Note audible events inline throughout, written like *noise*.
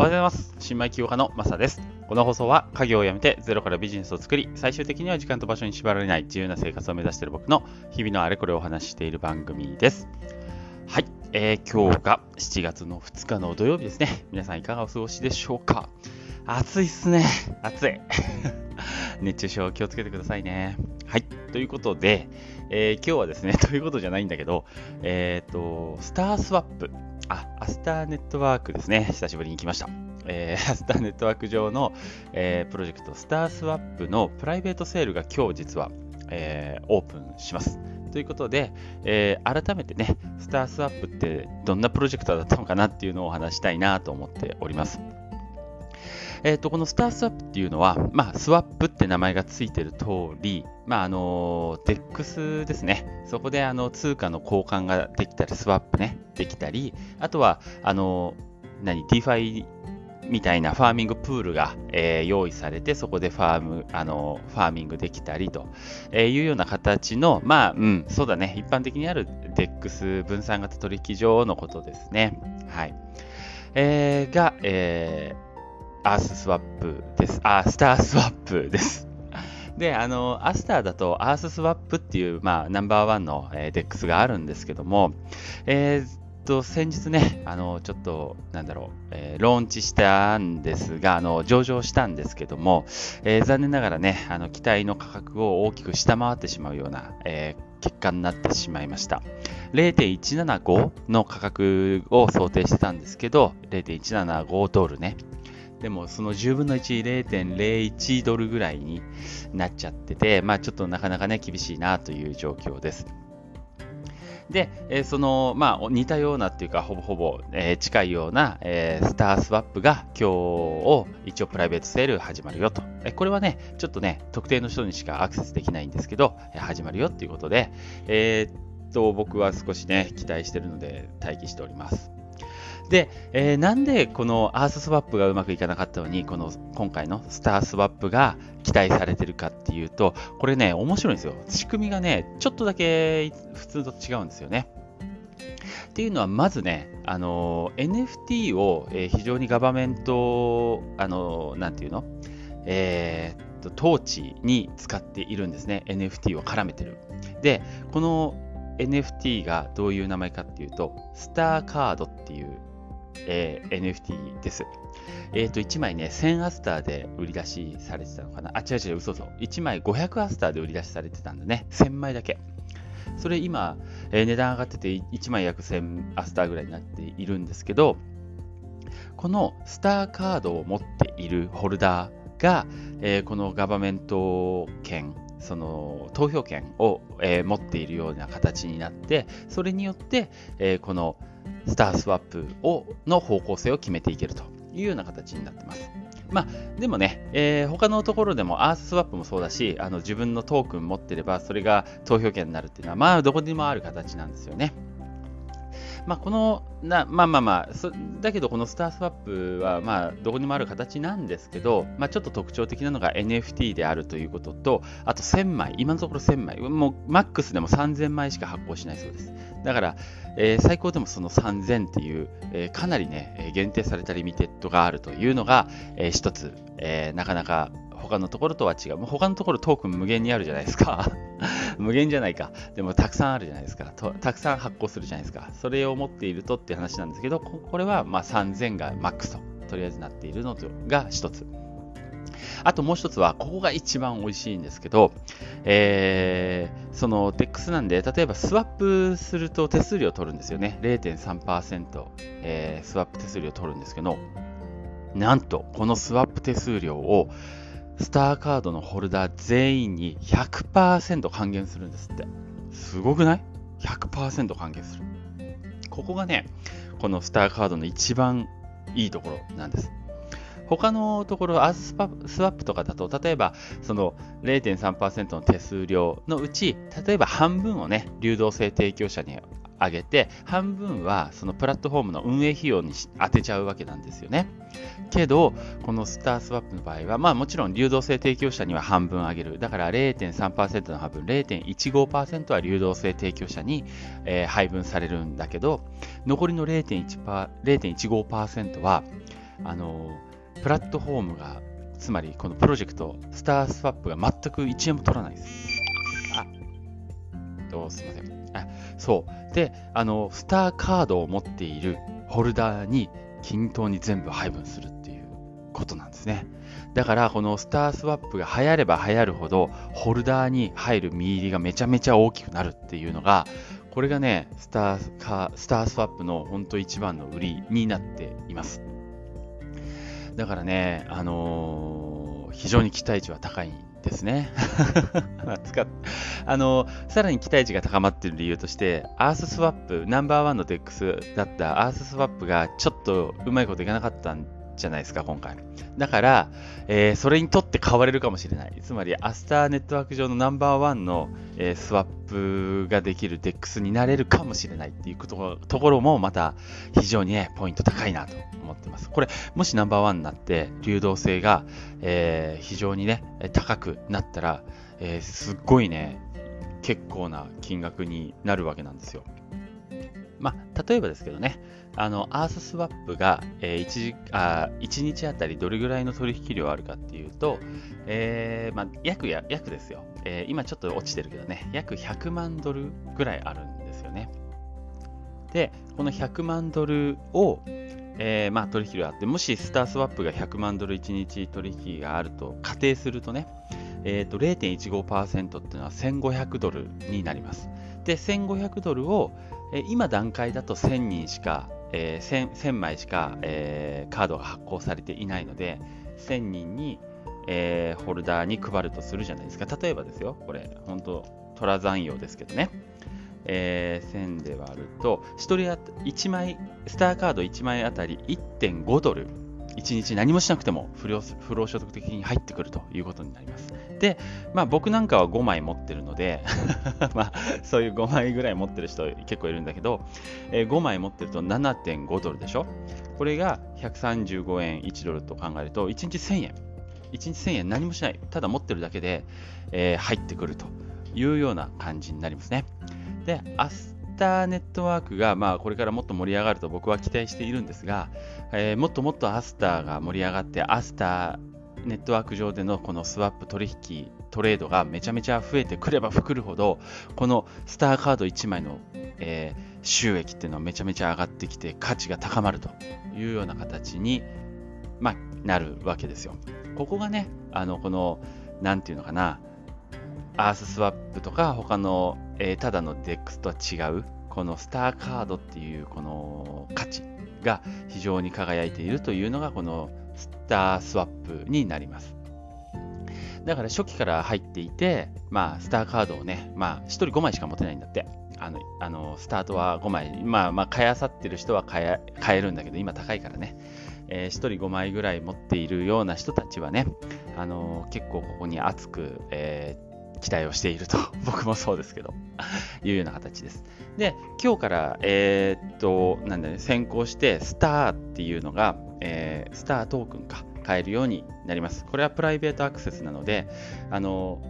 おはようございます。新米起業家のマサです。この放送は家業を辞めてゼロからビジネスを作り、最終的には時間と場所に縛られない自由な生活を目指している僕の日々のあれこれをお話ししている番組です。はい、えー、今日が7月の2日の土曜日ですね。皆さんいかがお過ごしでしょうか？暑いっすね。暑い。*laughs* 熱中症気をつけてくださいね。はい。ということで、えー今日はですね、*laughs* ということじゃないんだけど、えっ、と、スタースワップ。あ、アスターネットワークですね。久しぶりに来ました。えー *laughs* アスターネットワーク上の、えープロジェクトスタースワップのプライベートセールが今日実は、えーオープンします。ということで、えー改めてね、スタースワップってどんなプロジェクトだったのかなっていうのをお話したいなと思っております。えっ、と、このスタースワップっていうのは、まあ、スワップって名前がついてる通り、まあ、あの、DEX ですね。そこで、あの、通貨の交換ができたり、スワップね、できたり、あとは、あの、何、DeFi みたいなファーミングプールが、えー用意されて、そこでファーム、あの、ファーミングできたりと、えーいうような形の、まあ、うん、そうだね、一般的にある DEX 分散型取引所のことですね。はい。えーが、えーArthSwap です。あ、 StarSwap です。*laughs* で、あの、 Astar だと ArthSwap っていう、まあ、ナンバーワンの、えー、 DEX があるんですけども、えーっと、先日ね、あの、ちょっと、なんだろう、えーローンチしたんですが、あの、上場したんですけども、えー残念ながらね、あの、期待の価格を大きく下回ってしまうような、えー結果になってしまいました。0.175の価格を想定してたんですけど、0.175ドルね。でもその10分の1、0.01ドルぐらいになっちゃってて、まあちょっとなかなかね、厳しいなという状況です。で、えその、まあ似たようなっていうか、ほぼほぼ、えー近いような、えースタースワップが今日を一応プライベートセール始まるよと。えこれはね、ちょっとね、特定の人にしかアクセスできないんですけど、え始まるよっていうことで、えーっと、僕は少しね、期待してるので待機しております。で、えーなんでこのアーススワップがうまくいかなかったのに、この今回のスタースワップが期待されてるかっていうと、これね、面白いんですよ。仕組みがね、ちょっとだけ普通と違うんですよね。っていうのは、まずね、あの NFT を、え非常にガバメント、あのなんていうの？えーっと、統治に使っているんですね。NFT を絡めてる。で、この NFT がどういう名前かっていうと、スターカードっていう、えー NFT です。えっ、と、1枚ね、1000アスターで売り出しされてたのかな？あ、違う違う、嘘嘘。1枚500アスターで売り出しされてたんだね。1000枚だけ。それ今、えー値段上がってて1枚約1000アスターぐらいになっているんですけど、このスターカードを持っているホルダーが、えーこのガバメント権、その投票権を、えー持っているような形になって、それによって、えーこのスタースワップをの方向性を決めていけるというような形になってます。まあ、でもね、えー他のところでもアーススワップもそうだし、あの自分のトークン持ってれば、それが投票権になるっていうのは、まあ、どこにもある形なんですよね。まあ、このな、まあまあまあ、だけどこのスタースワップは、まあ、どこにもある形なんですけど、まあ、ちょっと特徴的なのが NFT であるということと、あと1000枚、今のところ1000枚、もうマックスでも3000枚しか発行しないそうです。だから、えー最高でもその3000っていう、えーかなりね、限定されたリミテッドがあるというのが、えー一つ、えーなかなか他のところとは違う。もう他のところトークン無限にあるじゃないですか。*laughs* 無限じゃないか。でもたくさんあるじゃないですか。とたくさん発行するじゃないですか。それを持っているとって話なんですけど、これはま3000がマックスと、とりあえずなっているのが一つ。あともう一つは、ここが一番美味しいんですけど、えーその DEX なんで、例えばスワップすると手数料取るんですよね。0.3%、えースワップ手数料取るんですけど、なんと、このスワップ手数料をスターカードのホルダー全員に100%還元するんですって。すごくない ?100% 還元する。ここがね、このスターカードの一番いいところなんです。他のところ、アーススワップとかだと、例えばその0.3%の手数料のうち、例えば半分をね、流動性提供者に上げて、半分はそのプラットフォームの運営費用にし当てちゃうわけなんですよね。けど、このスタースワップの場合は、まあもちろん流動性提供者には半分上げる。だから0.3%の半分、0.15%は流動性提供者に、えー配分されるんだけど、残りの0.1パー0.15%は、あのプラットフォームが、つまりこのプロジェクト、スタースワップが全く1円も取らないです。あ、どうすいません。そう。で、あの、スターカードを持っているホルダーに均等に全部配分するっていうことなんですね。だから、このスタースワップが流行れば流行るほど、ホルダーに入る見入りがめちゃめちゃ大きくなるっていうのが、これがね、スターか StarSwap の本当一番の売りになっています。だからね、あのー、非常に期待値は高いんですね。*laughs* 使っあの、さらに期待値が高まっている理由として、 ArthSwap、ナンバーワンの DEX だったアーススワップがちょっとうまいこといかなかったんじゃないですか、今回。だから、えー、それにとって代われるかもしれない。つまり、 Astar Network 上のナンバーワンの、えー、スワップができる DEX になれるかもしれないっていうところもまた非常にね、ポイント高いなと思ってます。これ、もしナンバーワンになって流動性が、えー、非常にね、高くなったら、えすっごいね、結構な金額になるわけなんですよ。まあ、例えばですけどね、あの、アーススワップが、えー、1, あ1日あたりどれぐらいの取引量あるかっていうと、えー、まあ、約や、約ですよ、えー、今ちょっと落ちてるけどね、約100万ドルぐらいあるんですよね。で、この100万ドルを、えー、まあ、取引量あって、もしスタースワップが100万ドル1日取引があると仮定するとね、えーと、0.15%っていうのは1500ドルになります。で、1500ドルを、今段階だと1000人しか、えー、1000, 1000, 枚しか、えー、カードが発行されていないので、1000人に、えー、ホルダーに配るとするじゃないですか。例えばですよ、これ、本当トラ残用ですけどね。えー、1000で割ると、1人1枚、スターカード1枚あたり1.5ドル1日何もしなくても不労不労所得的に入ってくるということになります。で、まあ僕なんかは5枚持ってるので *laughs* まあそういう5枚ぐらい持ってる人結構いるんだけど、えー、5枚持ってると7.5ドルでしょ？これが135円1ドルと考えると1日1000円。1日1000円何もしない。ただ持ってるだけで、えー、入ってくるというような感じになりますね。で、明日ターネットワークが、まあ、これからもっと盛り上がると僕は期待しているんですが、えー、もっともっとアスターが盛り上がって、アスターネットワーク上でのこのスワップ取引、トレードがめちゃめちゃ増えてくればくるほど、このスターカード1枚の、えー、収益っていうのはめちゃめちゃ上がってきて、価値が高まるというような形に、まあ、なるわけですよ。ここがね、あの、この、なんていうのかな、アーススワップとか他の、えー、ただの DEX とは違うこのスターカードっていうこの価値が非常に輝いているというのがこのスタースワップになります。だから初期から入っていて、まあ、スターカードをね、まあ、1人5枚しか持てないんだって。あの、あのスタートは5枚。まあ、まあ、買いあさってる人は買え買えるんだけど、今高いからね。えー、1人5枚ぐらい持っているような人たちはね、あの結構ここに熱く、えー期待をしていると、*laughs* 僕もそうですけど、*laughs* いうような形です。で、今日から、えー、っと、なんだね、先行して、スターっていうのが、えー、スタートークンか、買えるようになります。これはプライベートアクセスなので、あの、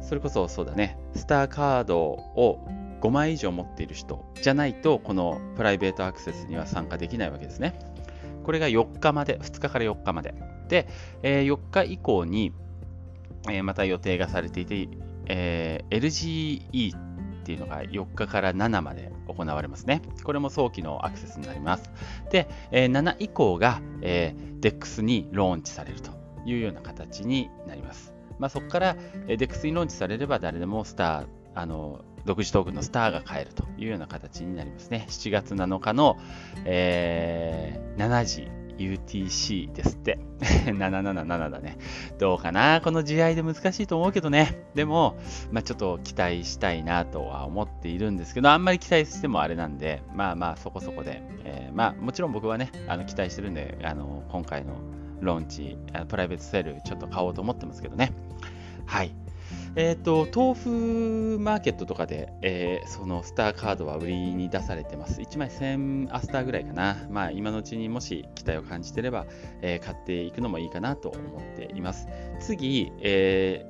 それこそそうだね、スターカードを5枚以上持っている人じゃないと、このプライベートアクセスには参加できないわけですね。これが4日まで、2日から4日まで。で、えー、4日以降に、え、また予定がされていて、えー、LGE っていうのが4日から7まで行われますね。これも早期のアクセスになります。で、えー、7以降が、えー、DEX にローンチされるというような形になります。まあ、そこから、えー、DEX にローンチされれば誰でもスター、あの独自トークンのスターが買えるというような形になりますね。7月7日の、えー、7時 UTC ですって。*laughs* 777だね。どうかな？この試合で難しいと思うけどね。でも、まあ、ちょっと期待したいなとは思っているんですけど、あんまり期待してもあれなんで、まあまあそこそこで、えー、まあもちろん僕はね、あの期待してるんで、あの今回のローンチ、プライベートセールちょっと買おうと思ってますけどね。はい。え、ー、と、豆腐マーケットとかで、えー、そのスターカードは売りに出されてます。1枚1000アスターぐらいかな。まあ、今のうちにもし期待を感じてれば、えー、買っていくのもいいかなと思っています。次、え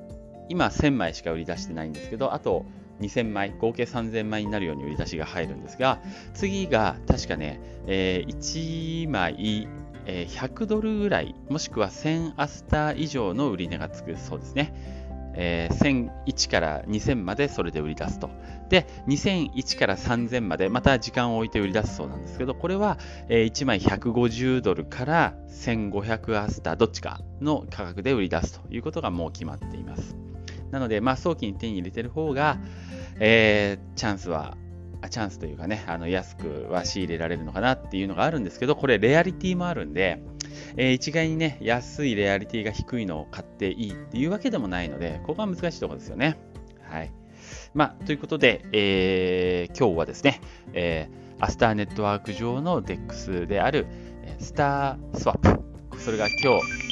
今1000枚しか売り出してないんですけど、あと2000枚、合計3000枚になるように売り出しが入るんですが、次が確かね、え1枚え100ドルぐらい、もしくは1000アスター以上の売り値がつくそうですね。えー、1001から2000までそれで売り出すと。で、2001から3000までまた時間を置いて売り出すそうなんですけど、これは、えー、1枚150ドルから1500アスター、どっちかの価格で売り出すということがもう決まっています。なので、まあ、早期に手に入れてる方が、えー、チャンスはチャンスというかね、あの安くは仕入れられるのかなっていうのがあるんですけど、これレアリティもあるんで、えー、一概にね、安いレアリティが低いのを買っていいっていうわけでもないので、ここが難しいところですよね。はい。まあ、ということで、えー、今日はですね、えー、アスターネットワーク上の DEX である、スタースワップ。それが今日、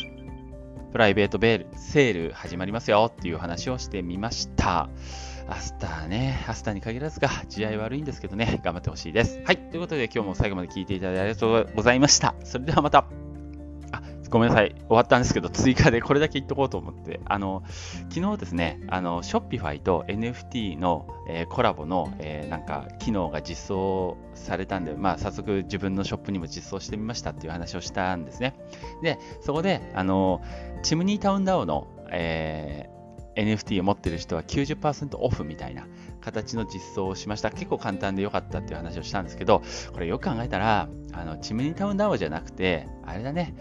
プライベートベール、セール始まりますよっていう話をしてみました。アスターね、アスターに限らずか、地合悪いんですけどね、頑張ってほしいです。はい、ということで今日も最後まで聞いていただいてありがとうございました。それではまた。ごめんなさい。終わったんですけど、追加でこれだけ言っとこうと思って、あの、昨日ですね、あの、ショッピファイと NFT の、えー、コラボの、えー、なんか、機能が実装されたんで、まあ、早速自分のショップにも実装してみましたっていう話をしたんですね。で、そこで、あの、チムニータウンダウの、えー NFT を持ってる人は90%オフみたいな形の実装をしました。結構簡単で良かったっていう話をしたんですけど、これよく考えたら、あの、チムニータウンダウンじゃなくて、あれだね、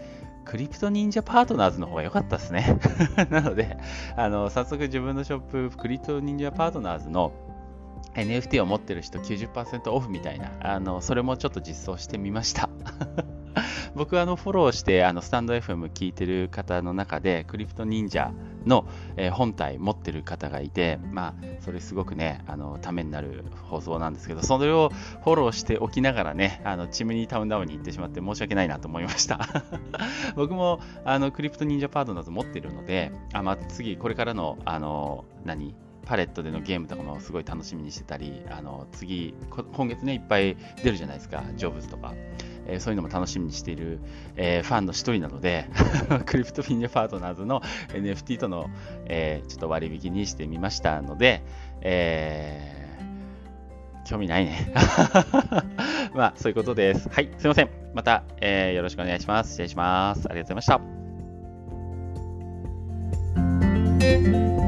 クリプト忍者パートナーズの方が良かったですね。*laughs* なので、あの、早速自分のショップ、クリプト忍者パートナーズの NFT を持ってる人90%オフみたいな、あの、それもちょっと実装してみました。*laughs* 僕はあのフォローしてあのスタンド FM 聞いてる方の中でクリプト忍者の、えー、本体持ってる方がいて、まあ、それすごくね、あのためになる放送なんですけど、それをフォローしておきながらね、あのチムニータウンダウンに行ってしまって申し訳ないなと思いました。*laughs* 僕もあのクリプト忍者パートナーズ持ってるので、あまあ、次、これからの、あの何パレットでのゲームとかもすごい楽しみにしてたり、あの次、今月ね、いっぱい出るじゃないですか、ジョブズとか。え、そういうのも楽しみにしている、え、ファンの一人なので、*laughs* クリプトフィンニャパートナーズの NFT との、え、ちょっと割引にしてみましたので、えー、興味ないね。*laughs* まあ、そういうことです。はい、すいません。また、えー、よろしくお願いします。失礼します。ありがとうございました。